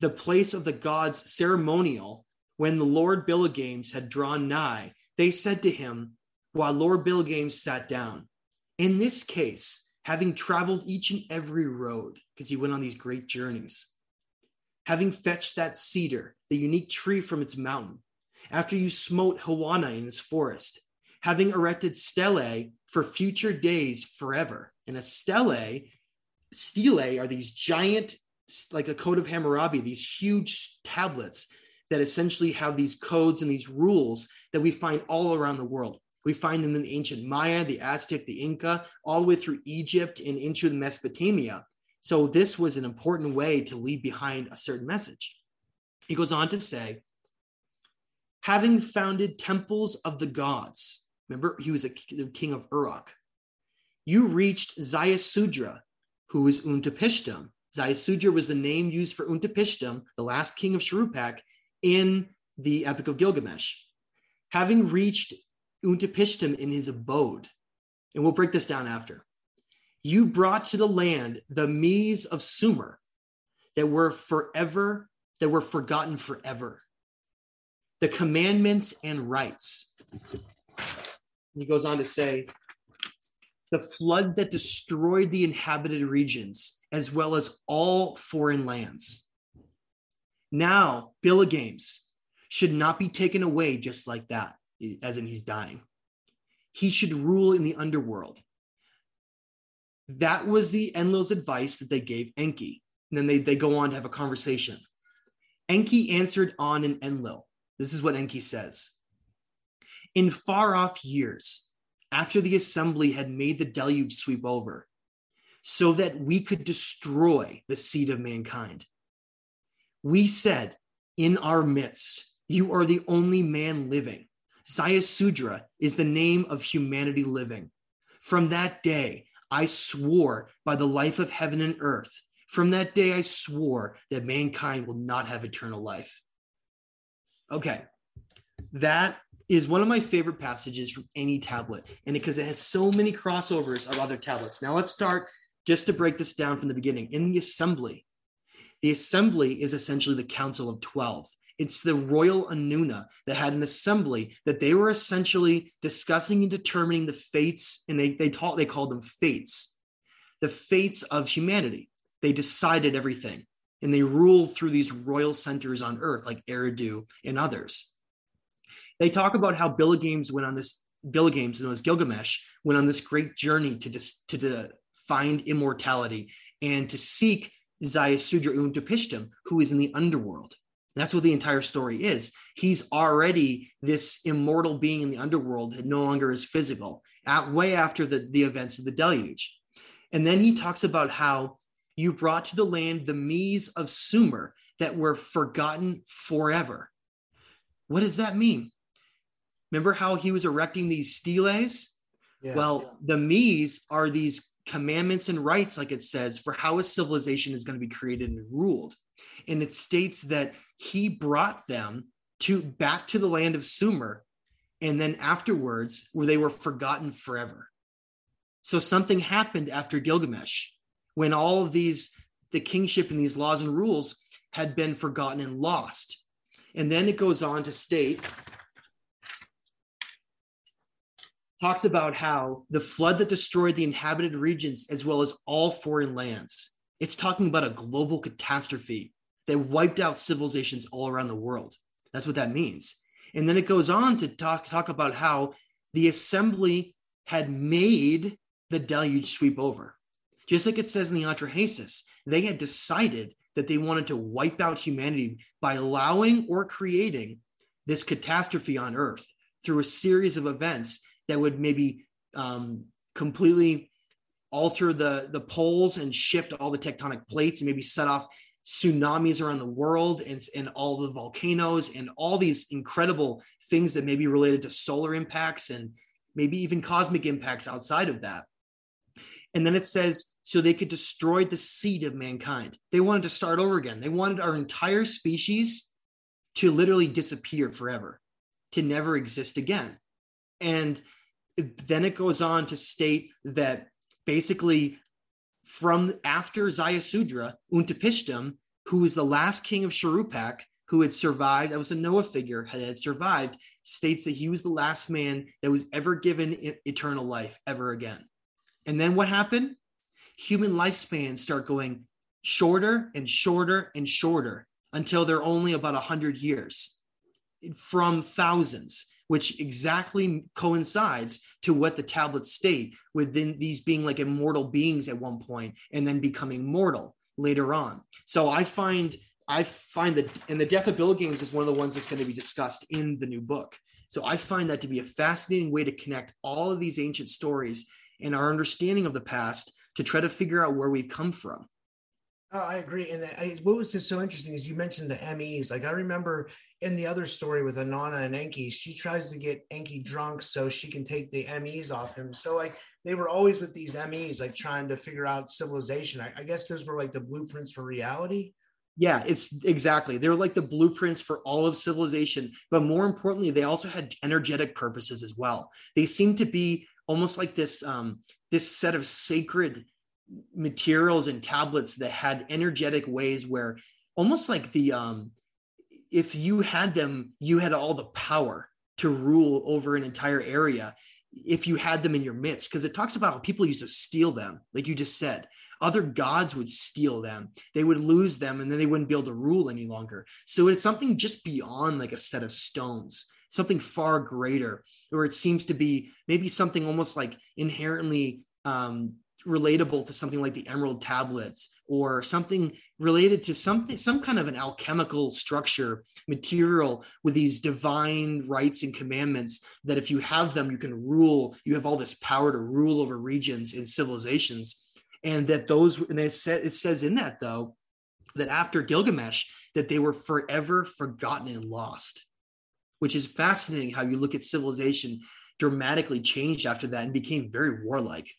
the place of the gods ceremonial, when the Lord Billigames had drawn nigh, they said to him, while Lord Billigames sat down, In this case, having traveled each and every road, because he went on these great journeys, having fetched that cedar, the unique tree from its mountain, after you smote Huwawa in his forest, having erected stelae for future days forever. And a stele, stele are these giant, like a code of Hammurabi, these huge tablets that essentially have these codes and these rules that we find all around the world. We find them in the ancient Maya, the Aztec, the Inca, all the way through Egypt and into Mesopotamia. So this was an important way to leave behind a certain message. He goes on to say, having founded temples of the gods, remember he was a, the king of Uruk, you reached Ziusudra, who was Untapishtim. Ziusudra was the name used for Untapishtim, the last king of Shuruppak, in the Epic of Gilgamesh. Having reached Untapishtim in his abode, and we'll break this down after, you brought to the land the MEs of Sumer that were forever, that were forgotten forever, the commandments and rights. He goes on to say, the flood that destroyed the inhabited regions, as well as all foreign lands. Now, Bilgames should not be taken away just like that, as in he's dying. He should rule in the underworld. That was the Enlil's advice that they gave Enki. And then they, they go on to have a conversation. Enki answered An in Enlil. This is what Enki says. In far off years, after the assembly had made the deluge sweep over, so that we could destroy the seed of mankind, we said, In our midst, you are the only man living. Ziusudra is the name of humanity living. From that day, I swore by the life of heaven and earth. From that day, I swore that mankind will not have eternal life. Okay, that is one of my favorite passages from any tablet, and because it has so many crossovers of other tablets. Now, let's start just to break this down from the beginning. In the assembly, the assembly is essentially the Council of 12. It's the royal Anuna that had an assembly that they were essentially discussing and determining the fates, and they, they, taught, they called them fates, the fates of humanity. They decided everything and they ruled through these royal centers on earth like Eridu and others. They talk about how Bilgames went on this, Bilgames, known as Gilgamesh, went on this great journey to, dis, to, to find immortality and to seek Ziusudra Untapishtim, who is in the underworld. That's what the entire story is. He's already this immortal being in the underworld that no longer is physical, at, way after the, the events of the deluge. And then he talks about how you brought to the land the MEs of Sumer that were forgotten forever. What does that mean? Remember how he was erecting these steles? Yeah. Well, the MEs are these commandments and rights, like it says, for how a civilization is going to be created and ruled. And it states that he brought them to back to the land of Sumer, and then afterwards, where they were forgotten forever. So something happened after Gilgamesh, when all of these, the kingship and these laws and rules had been forgotten and lost. And then it goes on to state talks about how the flood that destroyed the inhabited regions as well as all foreign lands. It's talking about a global catastrophe that wiped out civilizations all around the world. That's what that means. And then it goes on to talk, talk about how the assembly had made the deluge sweep over. Just like it says in the Atrahasis, they had decided that they wanted to wipe out humanity by allowing or creating this catastrophe on Earth through a series of events that would maybe um, completely alter the the poles and shift all the tectonic plates and maybe set off tsunamis around the world and, and all the volcanoes and all these incredible things that may be related to solar impacts and maybe even cosmic impacts outside of that. And then it says, so they could destroy the seed of mankind. They wanted to start over again. They wanted our entire species to literally disappear forever, to never exist again. And then it goes on to state that basically from after Ziusudra, Untapishtim, who was the last king of Shuruppak, who had survived, that was a Noah figure, had survived, states that he was the last man that was ever given eternal life ever again. And then what happened? Human lifespans start going shorter and shorter and shorter until they're only about 100 years from thousands which exactly coincides to what the tablets state within these being like immortal beings at one point and then becoming mortal later on so i find i find that and the death of bilgames is one of the ones that's going to be discussed in the new book so i find that to be a fascinating way to connect all of these ancient stories and our understanding of the past to try to figure out where we've come from Oh, I agree. And I, what was just so interesting is you mentioned the MEs. Like I remember in the other story with Inanna and Enki, she tries to get Enki drunk so she can take the MEs off him. So like they were always with these MEs, like trying to figure out civilization. I, I guess those were like the blueprints for reality. Yeah, it's exactly. They're like the blueprints for all of civilization. But more importantly, they also had energetic purposes as well. They seem to be almost like this um, this set of sacred materials and tablets that had energetic ways where almost like the um if you had them you had all the power to rule over an entire area if you had them in your midst. Because it talks about how people used to steal them like you just said. Other gods would steal them. They would lose them and then they wouldn't be able to rule any longer. So it's something just beyond like a set of stones something far greater or it seems to be maybe something almost like inherently um, relatable to something like the emerald tablets or something related to something some kind of an alchemical structure material with these divine rights and commandments that if you have them you can rule you have all this power to rule over regions and civilizations. And that those and it, sa- it says in that though that after gilgamesh that they were forever forgotten and lost which is fascinating how you look at civilization dramatically changed after that and became very warlike.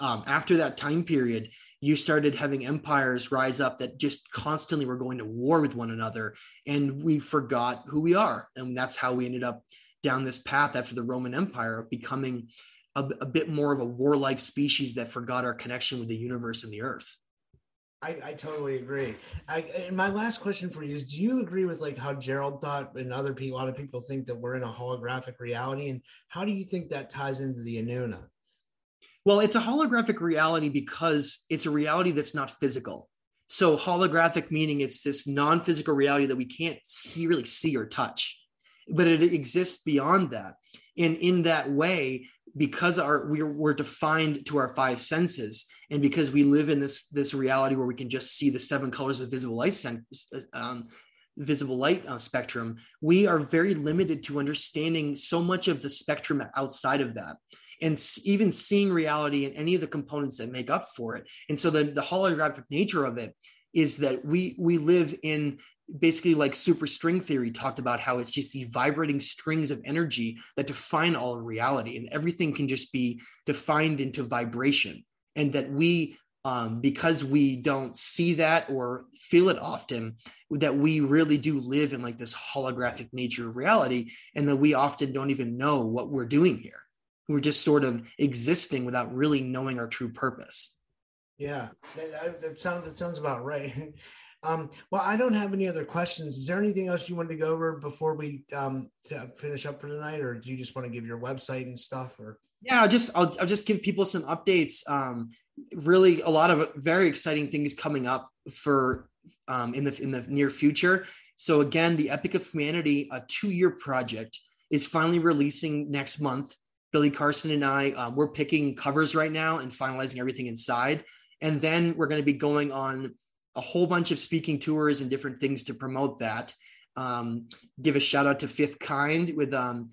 Um, after that time period, you started having empires rise up that just constantly were going to war with one another. And we forgot who we are. And that's how we ended up down this path after the Roman Empire becoming a, a bit more of a warlike species that forgot our connection with the universe and the earth. I, I, totally agree. I, and my last question for you is: Do you agree with like how Gerald thought, and other people, a lot of people think that we're in a holographic reality, and how do you think that ties into the Inanna? Well, it's a holographic reality because it's a reality that's not physical. So holographic meaning it's this non-physical reality that we can't see really see or touch, but it exists beyond that. And in that way, because our we're, we're defined to our five senses, and because we live in this this reality where we can just see the seven colors of visible light um, visible light uh, spectrum, we are very limited to understanding so much of the spectrum outside of that and even seeing reality in any of the components that make up for it. And so the, the holographic nature of it is that we we live in basically like super string theory talked about how it's just these vibrating strings of energy that define all of reality and everything can just be defined into vibration and that we um, because we don't see that or feel it often that we really do live in like this holographic nature of reality and that we often don't even know what we're doing here we're just sort of existing without really knowing our true purpose. Yeah, that, that sounds that sounds about right. Um, well, I don't have any other questions. Is there anything else you wanted to go over before we um, finish up for tonight, or do you just want to give your website and stuff? Or yeah, I'll just I'll, I'll just give people some updates. Um, really, a lot of very exciting things coming up for um, in the in the near future. So again, the Epic of Humanity, a two year project, is finally releasing next month. Billy Carson and I, um, we're picking covers right now and finalizing everything inside. And then we're going to be going on a whole bunch of speaking tours and different things to promote that. Um, give a shout out to Fifth Kind with um,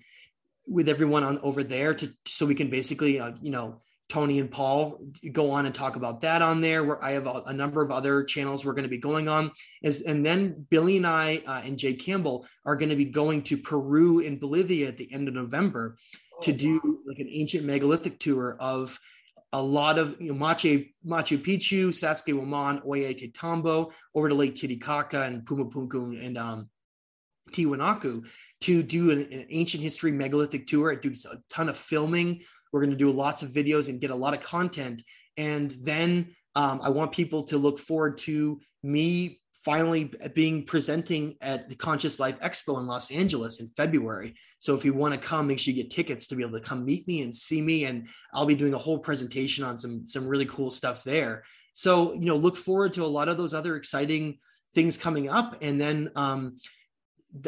with everyone on over there to so we can basically uh, you know Tony and Paul go on and talk about that on there. Where I have a, a number of other channels we're going to be going on, Is, and then Billy and I uh, and Jay Campbell are going to be going to Peru and Bolivia at the end of November to do like an ancient megalithic tour of a lot of you know, Machu, Machu Picchu, Sacsayhuaman, Ollantaytambo, over to Lake Titicaca and Pumapunku and um, Tiwanaku to do an, an, ancient history megalithic tour. I do a ton of filming. We're going to do lots of videos and get a lot of content. And then um, I want people to look forward to me finally being presenting at the Conscious Life Expo in Los Angeles in February. So if you want to come, make sure you get tickets to be able to come meet me and see me. And I'll be doing a whole presentation on some some really cool stuff there. So you know, look forward to a lot of those other exciting things coming up. And then um,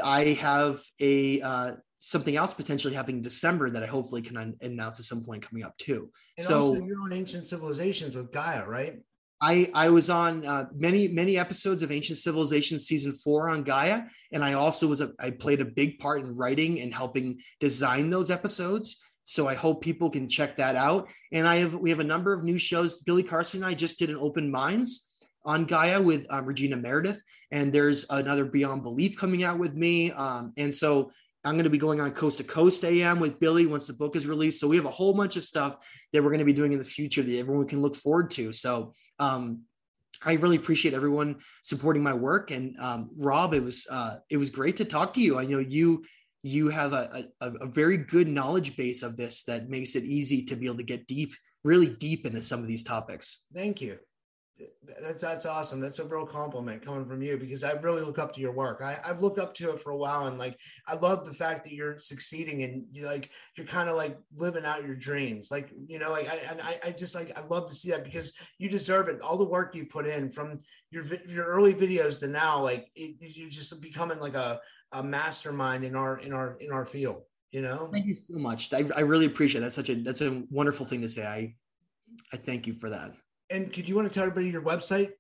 I have a uh, something else potentially happening in December that I hopefully can announce at some point coming up too. And so also you're on Ancient Civilizations with Gaia, right? I I was on uh, many many episodes of Ancient Civilization season four on Gaia, and I also was a, I played a big part in writing and helping design those episodes. So I hope people can check that out. And I have we have a number of new shows. Billy Carson and I just did an Open Minds on Gaia with um, Regina Meredith, and there's another Beyond Belief coming out with me. Um, and so I'm going to be going on Coast to Coast AM with Billy once the book is released. So we have a whole bunch of stuff that we're going to be doing in the future that everyone can look forward to. So um, I really appreciate everyone supporting my work. And um, Rob, it was uh, it was great to talk to you. I know you you have a, a, a very good knowledge base of this that makes it easy to be able to get deep, really deep into some of these topics. Thank you that's that's awesome. That's a real compliment coming from you because I really look up to your work. I, I've looked up to it for a while, and like I love the fact that you're succeeding and you like you're kind of like living out your dreams. Like you know, like I and I, I just like I love to see that because you deserve it. All the work you put in from your your early videos to now, like it, you're just becoming like a a mastermind in our in our in our field. You know. Thank you so much. I, I really appreciate it. That's such a that's a wonderful thing to say. I I thank you for that. And could you want to tell everybody your website?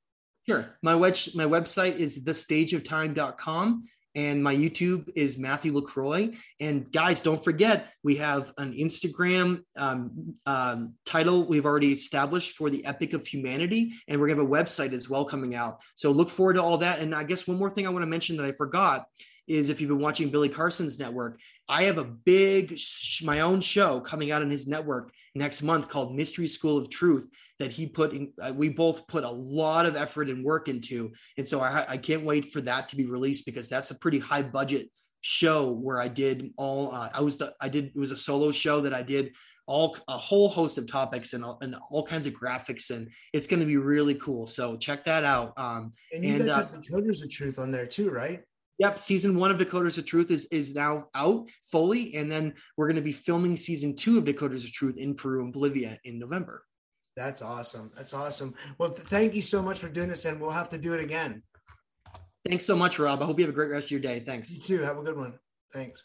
Sure. My web my website is thestageoftime.com and my YouTube is Matthew LaCroix. And guys, don't forget, we have an Instagram um, um, title we've already established for the Epic of Humanity, and we're gonna have a website as well coming out. So look forward to all that. And I guess one more thing I want to mention that I forgot is if you've been watching Billy Carson's network, I have a big my own show coming out on his network next month called Mystery School of Truth that he put in, uh, we both put a lot of effort and work into. And so I, I can't wait for that to be released because that's a pretty high budget show where I did all, uh, I was the, I did, it was a solo show that I did all a whole host of topics and, and all kinds of graphics and it's going to be really cool. So check that out. Um, and you and, guys uh, have Decoders of Truth on there too, right? Yep, season one of Decoders of Truth is is now out fully, and then we're going to be filming season two of Decoders of Truth in Peru and Bolivia in November. That's awesome. That's awesome. Well, th- thank you so much for doing this, and we'll have to do it again. Thanks so much, Rob. I hope you have a great rest of your day. Thanks. You too. Have a good one. Thanks.